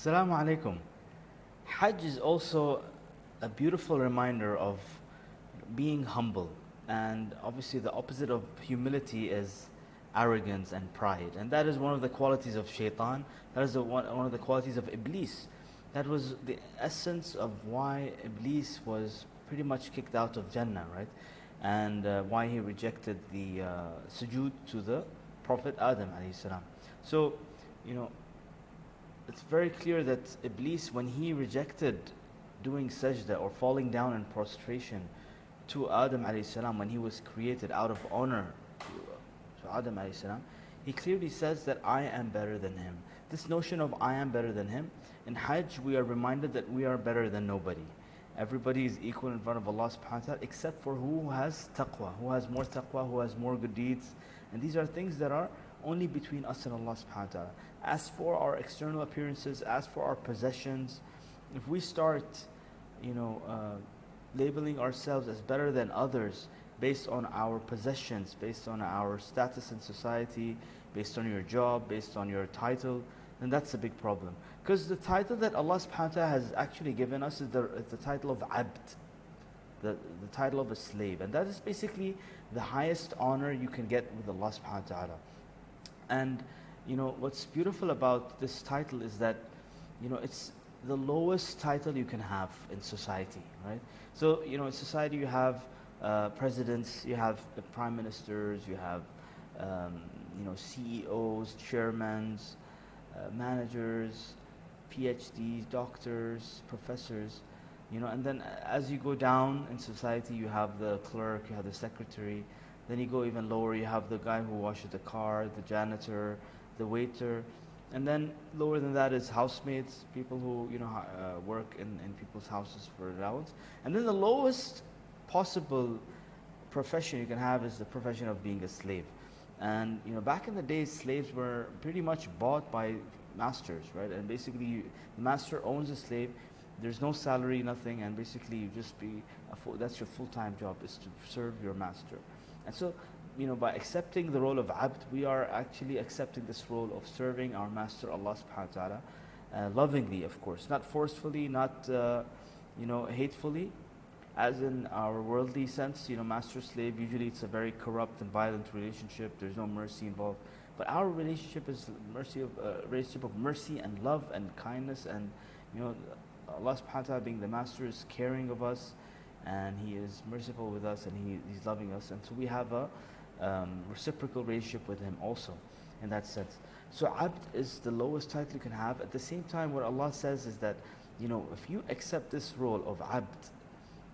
Assalamu alaikum. Hajj is also a beautiful reminder of being humble. And obviously, the opposite of humility is arrogance and pride. And that is one of the qualities of shaitan. That is the one, one of the qualities of Iblis. That was the essence of why Iblis was pretty much kicked out of Jannah, right? And uh, why he rejected the uh, sujood to the Prophet Adam. So, you know, it's very clear that Iblis, when he rejected doing sajda or falling down in prostration to Adam salam, when he was created out of honor to, Adam salam, he clearly says that I am better than him. This notion of I am better than him, in Hajj we are reminded that we are better than nobody. Everybody is equal in front of Allah subhanahu wa ta'ala except for who has taqwa, who has more taqwa, who has more good deeds. And these are things that are only between us and Allah subhanahu wa ta'ala. As for our external appearances, as for our possessions, if we start, you know, uh, labeling ourselves as better than others based on our possessions, based on our status in society, based on your job, based on your title, then that's a big problem. Because the title that Allah subhanahu wa ta'ala has actually given us is the, is the title of abd, the, the title of a slave. And that is basically the highest honor you can get with Allah subhanahu wa ta'ala. And you know what's beautiful about this title is that you know it's the lowest title you can have in society, right? So you know in society you have uh, presidents, you have the prime ministers, you have um, you know CEOs, chairmen, uh, managers, PhDs, doctors, professors, you know, and then as you go down in society, you have the clerk, you have the secretary, then you go even lower, you have the guy who washes the car, the janitor, the waiter, and then lower than that is housemates, people who you know uh, work in, in people's houses for allowance. And then the lowest possible profession you can have is the profession of being a slave. And you know, back in the days, slaves were pretty much bought by masters, right? And basically, you, the master owns a slave. There's no salary, nothing, and basically, you just be full, that's your full-time job is to serve your master. And so, you know, by accepting the role of abd, we are actually accepting this role of serving our master Allah subhanahu wa ta'ala, uh, lovingly, of course, not forcefully, not, uh, you know, hatefully, as in our worldly sense, you know, master slave, usually it's a very corrupt and violent relationship. There's no mercy involved. But our relationship is mercy of uh, relationship of mercy and love and kindness and you know Allah subhanahu wa ta'ala being the master is caring of us and he is merciful with us and he, he's loving us and so we have a um, reciprocal relationship with him also in that sense. So abd is the lowest title you can have. At the same time what Allah says is that you know if you accept this role of abd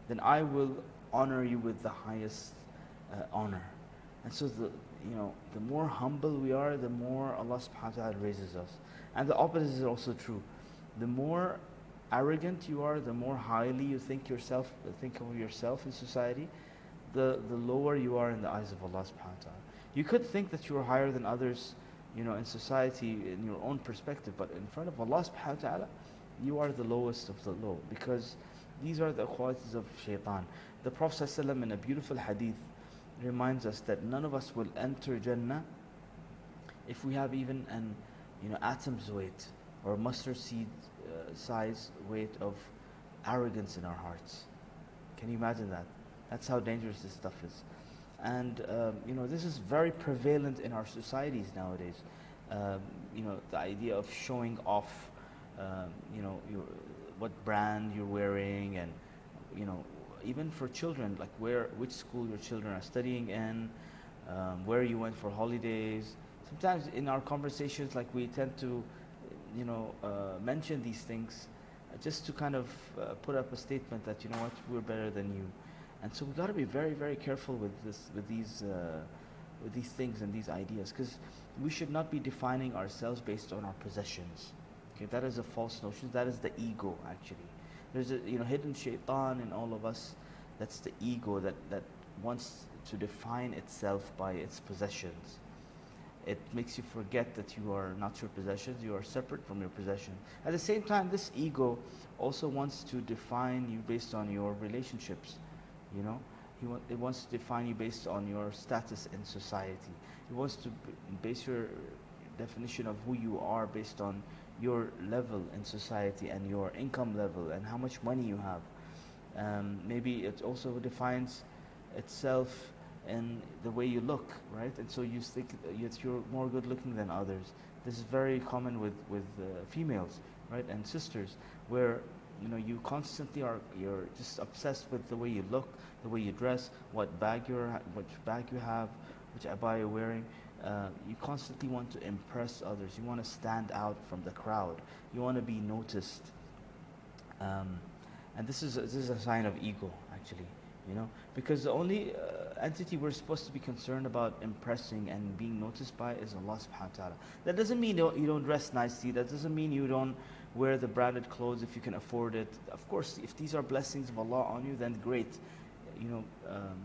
then I will honor you with the highest uh, honor. And so the you know the more humble we are, the more Allah subhanahu wa ta'ala raises us. And the opposite is also true. The more arrogant you are, the more highly you think yourself think of yourself in society, the, the lower you are in the eyes of Allah subhanahu wa ta'ala. You could think that you are higher than others, you know, in society in your own perspective, but in front of Allah subhanahu wa ta'ala, you are the lowest of the low because these are the qualities of shaitan. The Prophet ﷺ in a beautiful hadith reminds us that none of us will enter Jannah if we have even an you know atom's weight or mustard seed size weight of arrogance in our hearts. Can you imagine that? That's how dangerous this stuff is. And um, you know this is very prevalent in our societies nowadays. Um, you know the idea of showing off. Um, you know your what brand you're wearing and you know even for children like where which school your children are studying in um, where you went for holidays sometimes in our conversations like we tend to you know uh, mention these things uh, just to kind of uh, put up a statement that you know what we're better than you and so we've got to be very very careful with this with these uh, with these things and these ideas because we should not be defining ourselves based on our possessions Okay, that is a false notion. That is the ego, actually. There's a you know hidden shaitan in all of us. That's the ego that, that wants to define itself by its possessions. It makes you forget that you are not your possessions, you are separate from your possession. At the same time, this ego also wants to define you based on your relationships. You know, he wa- it wants to define you based on your status in society. It wants to base your definition of who you are based on your level in society and your income level and how much money you have. Um, maybe it also defines itself in the way you look, right? And so you think that you're more good looking than others. This is very common with, with uh, females, right? And sisters, where you know you constantly are you're just obsessed with the way you look, the way you dress, what bag you're which bag you have, which abaya you're wearing. Uh, you constantly want to impress others. You want to stand out from the crowd. You want to be noticed. Um, and this is a, this is a sign of ego, actually. You know, because the only uh, entity we're supposed to be concerned about impressing and being noticed by is Allah Subhanahu wa Taala. That doesn't mean you don't, dress nicely. That doesn't mean you don't wear the branded clothes if you can afford it. Of course, if these are blessings of Allah on you, then great. You know, um,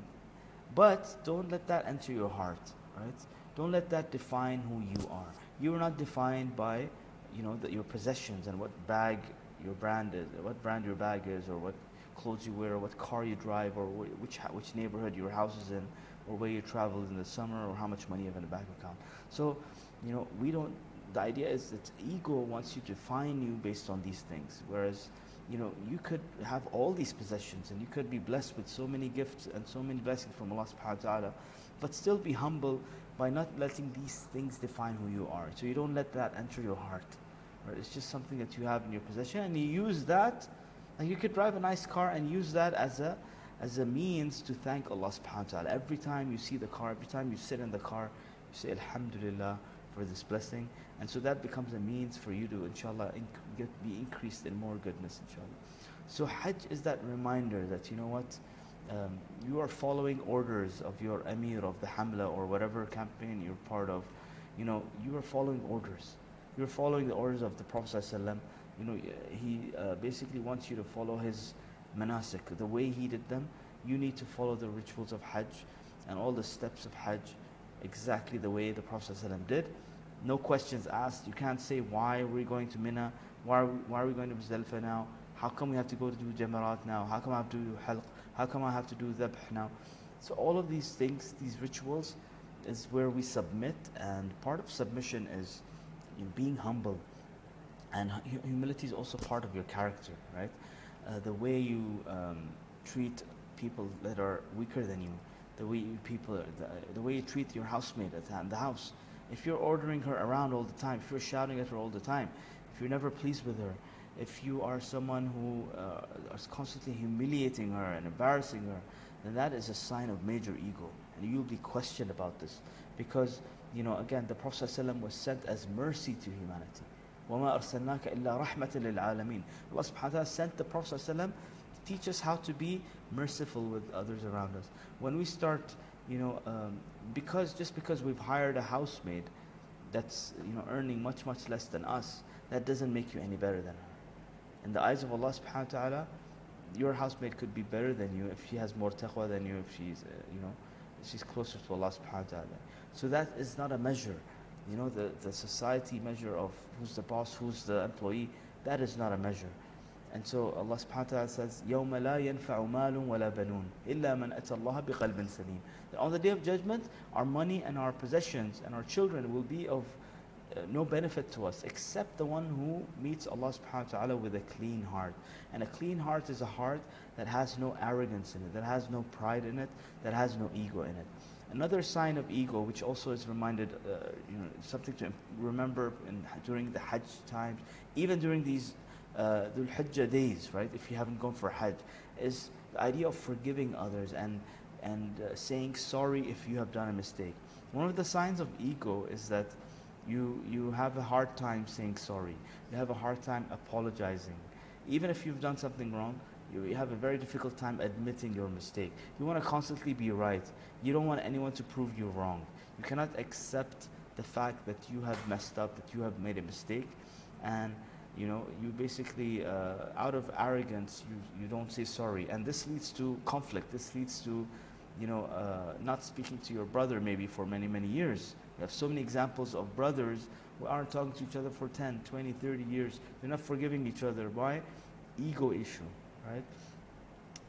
but don't let that enter your heart, right? Don't let that define who you are. You are not defined by, you know, the, your possessions and what bag your brand is, what brand your bag is, or what clothes you wear, what car you drive, or wh- which which neighborhood your house is in, or where you travel in the summer, or how much money you have in a bank account. So, you know, we don't. The idea is that ego wants you to define you based on these things, whereas you know, you could have all these possessions and you could be blessed with so many gifts and so many blessings from Allah subhanahu wa ta'ala, but still be humble by not letting these things define who you are. So you don't let that enter your heart. Right? It's just something that you have in your possession, and you use that. And you could drive a nice car and use that as a as a means to thank Allah subhanahu wa ta'ala. Every time you see the car, every time you sit in the car, you say Alhamdulillah for this blessing. And so that becomes a means for you to, inshallah, inc- get, be increased in more goodness, inshallah. So Hajj is that reminder that, you know what, um, you are following orders of your emir of the Hamla or whatever campaign you're part of. You know, you are following orders. You're following the orders of the Prophet ﷺ. You know, he uh, basically wants you to follow his manasik, the way he did them. You need to follow the rituals of Hajj and all the steps of Hajj exactly the way the Prophet ﷺ did. No questions asked. You can't say why we're going to Mina, why are we, why are we going to Muzdalifah now? How come we have to go to do Jamarat now? How come I have to do Halq? How come I have to do Dhabh now? So all of these things, these rituals, is where we submit, and part of submission is being humble, and humility is also part of your character, right? Uh, the way you um, treat people that are weaker than you, the way you people, the, the way you treat your housemate at the house. If you're ordering her around all the time, if you're shouting at her all the time, if you're never pleased with her, if you are someone who uh, is constantly humiliating her and embarrassing her, then that is a sign of major ego. And you'll be questioned about this. Because, you know, again, the Prophet ﷺ was sent as mercy to humanity. وَمَا أَرْسَلْنَاكَ إِلَّا رَحْمَةً لِلْعَالَمِينَ Allah subhanahu wa ta'ala sent the Prophet ﷺ to teach us how to be merciful with others around us. When we start, you know, um, because just because we've hired a housemaid that's, you know, earning much, much less than us, that doesn't make you any better than her. In the eyes of Allah subhanahu wa ta'ala, your housemaid could be better than you if she has more taqwa than you, if she's, uh, you know, she's closer to Allah subhanahu wa ta'ala. So that is not a measure. You know, the, the society measure of who's the boss, who's the employee, that is not a measure. And so Allah subhanahu wa ta'ala says, يَوْمَ لَا يَنْفَعُ مَالٌ وَلَا بَنُونَ إِلَّا مَنْ أَتَى اللَّهَ بِقَلْبٍ سَلِيمٍ On the day of judgment, our money and our possessions and our children will be of uh, no benefit to us except the one who meets Allah subhanahu wa ta'ala with a clean heart. And a clean heart is a heart that has no arrogance in it, that has no pride in it, that has no ego in it. Another sign of ego, which also is reminded, uh, you know, something to remember in, during the Hajj times, even during these uh, Dhul Hijjah days, right? If you haven't gone for Hajj, is the idea of forgiving others and and uh, saying sorry if you have done a mistake. One of the signs of ego is that you you have a hard time saying sorry. You have a hard time apologizing, even if you've done something wrong. You, you have a very difficult time admitting your mistake. You want to constantly be right. You don't want anyone to prove you wrong. You cannot accept the fact that you have messed up, that you have made a mistake, and you know you basically uh, out of arrogance you, you don't say sorry. And this leads to conflict. This leads to you know uh, not speaking to your brother maybe for many many years. We have so many examples of brothers who aren't talking to each other for 10 20 30 years. They're not forgiving each other. Why? Ego issue right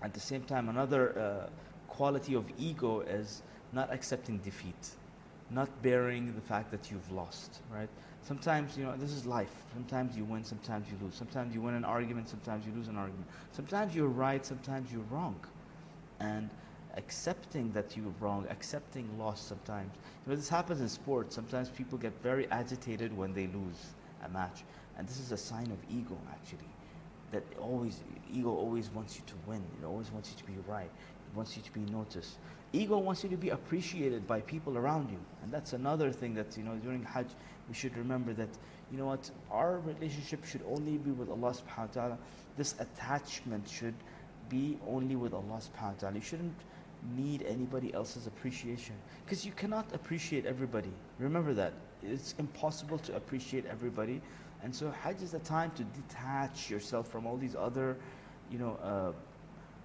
at the same time another uh, quality of ego is not accepting defeat not bearing the fact that you've lost, right? Sometimes, you know, this is life. Sometimes you win, sometimes you lose. Sometimes you win an argument, sometimes you lose an argument. Sometimes you're right, sometimes you're wrong. And accepting that you're wrong, accepting loss sometimes. You know, this happens in sports. Sometimes people get very agitated when they lose a match. And this is a sign of ego, actually. That always, ego always wants you to win. It always wants you to be right. It wants you to be noticed. Ego wants you to be appreciated by people around you. And that's another thing that, you know, during Hajj, we should remember that, you know what, our relationship should only be with Allah subhanahu wa ta'ala. This attachment should be only with Allah subhanahu wa ta'ala. You shouldn't need anybody else's appreciation because you cannot appreciate everybody. Remember that. It's impossible to appreciate everybody. And so Hajj is a time to detach yourself from all these other, you know, uh,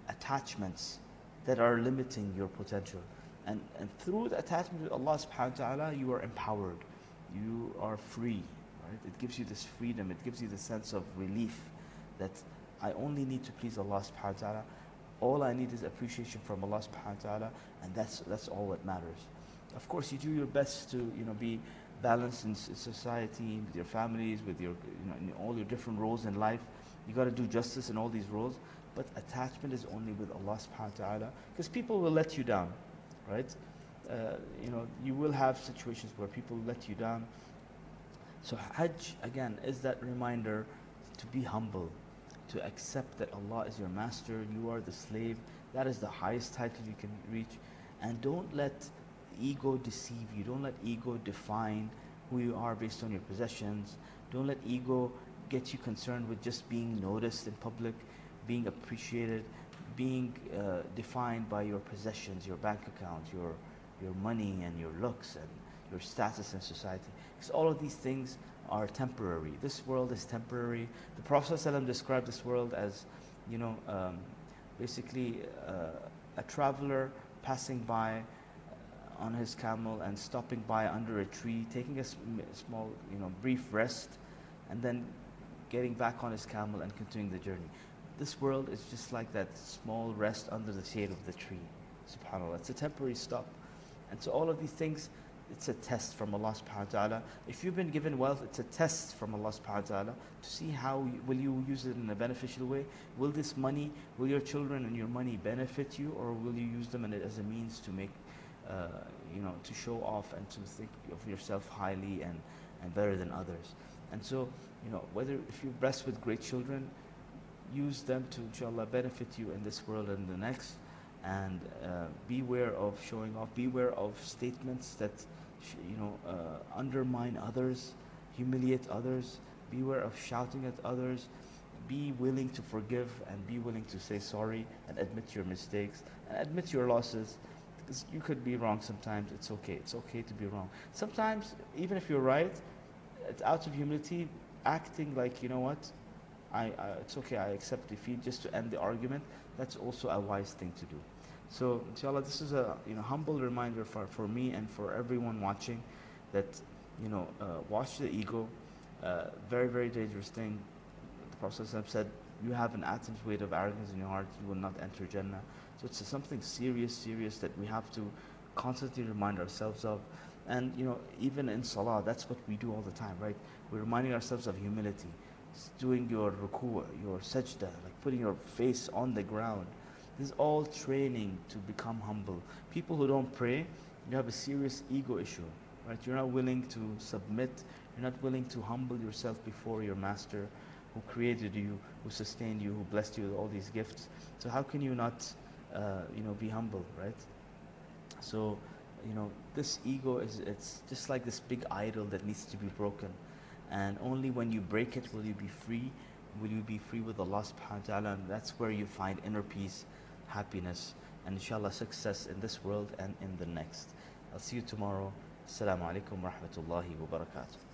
attachments that are limiting your potential. And, and through the attachment to Allah subhanahu wa ta'ala, you are empowered. You are free. Right? It gives you this freedom. It gives you the sense of relief that I only need to please Allah subhanahu wa ta'ala. All I need is appreciation from Allah subhanahu wa ta'ala, and that's, that's all that matters. Of course, you do your best to you know, be balanced in society, with your families, with your, you know, in all your different roles in life. You got to do justice in all these roles, but attachment is only with Allah subhanahu wa ta'ala, because people will let you down, right? Uh, you know, you will have situations where people let you down. So Hajj, again, is that reminder to be humble, to accept that Allah is your master, you are the slave. That is the highest title you can reach. And don't let ego deceive you. Don't let ego define who you are based on your possessions. Don't let ego get you concerned with just being noticed in public, being appreciated, being uh, defined by your possessions, your bank account, your, your money, and your looks, and your status in society. Because all of these things are temporary. This world is temporary. The Prophet ﷺ described this world as, you know, um, basically uh, a traveler passing by on his camel and stopping by under a tree, taking a small, you know, brief rest, and then getting back on his camel and continuing the journey. This world is just like that small rest under the shade of the tree. Subhanallah. It's a temporary stop. And so all of these things it's a test from Allah subhanahu wa ta'ala. If you've been given wealth, it's a test from Allah subhanahu wa ta'ala to see how you, will you use it in a beneficial way. Will this money, will your children and your money benefit you or will you use them as a means to make, you know, to show off and to think of yourself highly and, and better than others. And so, you know, whether if you're blessed with great children, use them to inshallah benefit you in this world and the next. And uh, beware of showing off. Beware of statements that you know, uh, undermine others, humiliate others, beware of shouting at others, be willing to forgive and be willing to say sorry and admit your mistakes and admit your losses you could be wrong sometimes it's okay it's okay to be wrong sometimes even if you're right it's out of humility acting like you know what I, it's okay i accept defeat just to end the argument that's also a wise thing to do so inshallah, this is a you know humble reminder for, for me and for everyone watching that you know uh, watch the ego. Uh, very very dangerous thing. The Prophet said, "You have an weight of arrogance in your heart, you will not enter Jannah." So it's something serious, serious that we have to constantly remind ourselves of. And you know, even in salah, that's what we do all the time, right? We're reminding ourselves of humility, doing your ruku, your sajda, like putting your face on the ground this is all training to become humble. People who don't pray, you have a serious ego issue, right? You're not willing to submit. You're not willing to humble yourself before your master who created you, who sustained you, who blessed you with all these gifts. So how can you not, uh, you know, be humble, right? So, you know, this ego is, it's just like this big idol that needs to be broken. And only when you break it will you be free. Will you be free with Allah subhanahu wa ta'ala? And that's where you find inner peace happiness, and inshallah success in this world and in the next. I'll see you tomorrow. Assalamu alaikum wa rahmatullahi.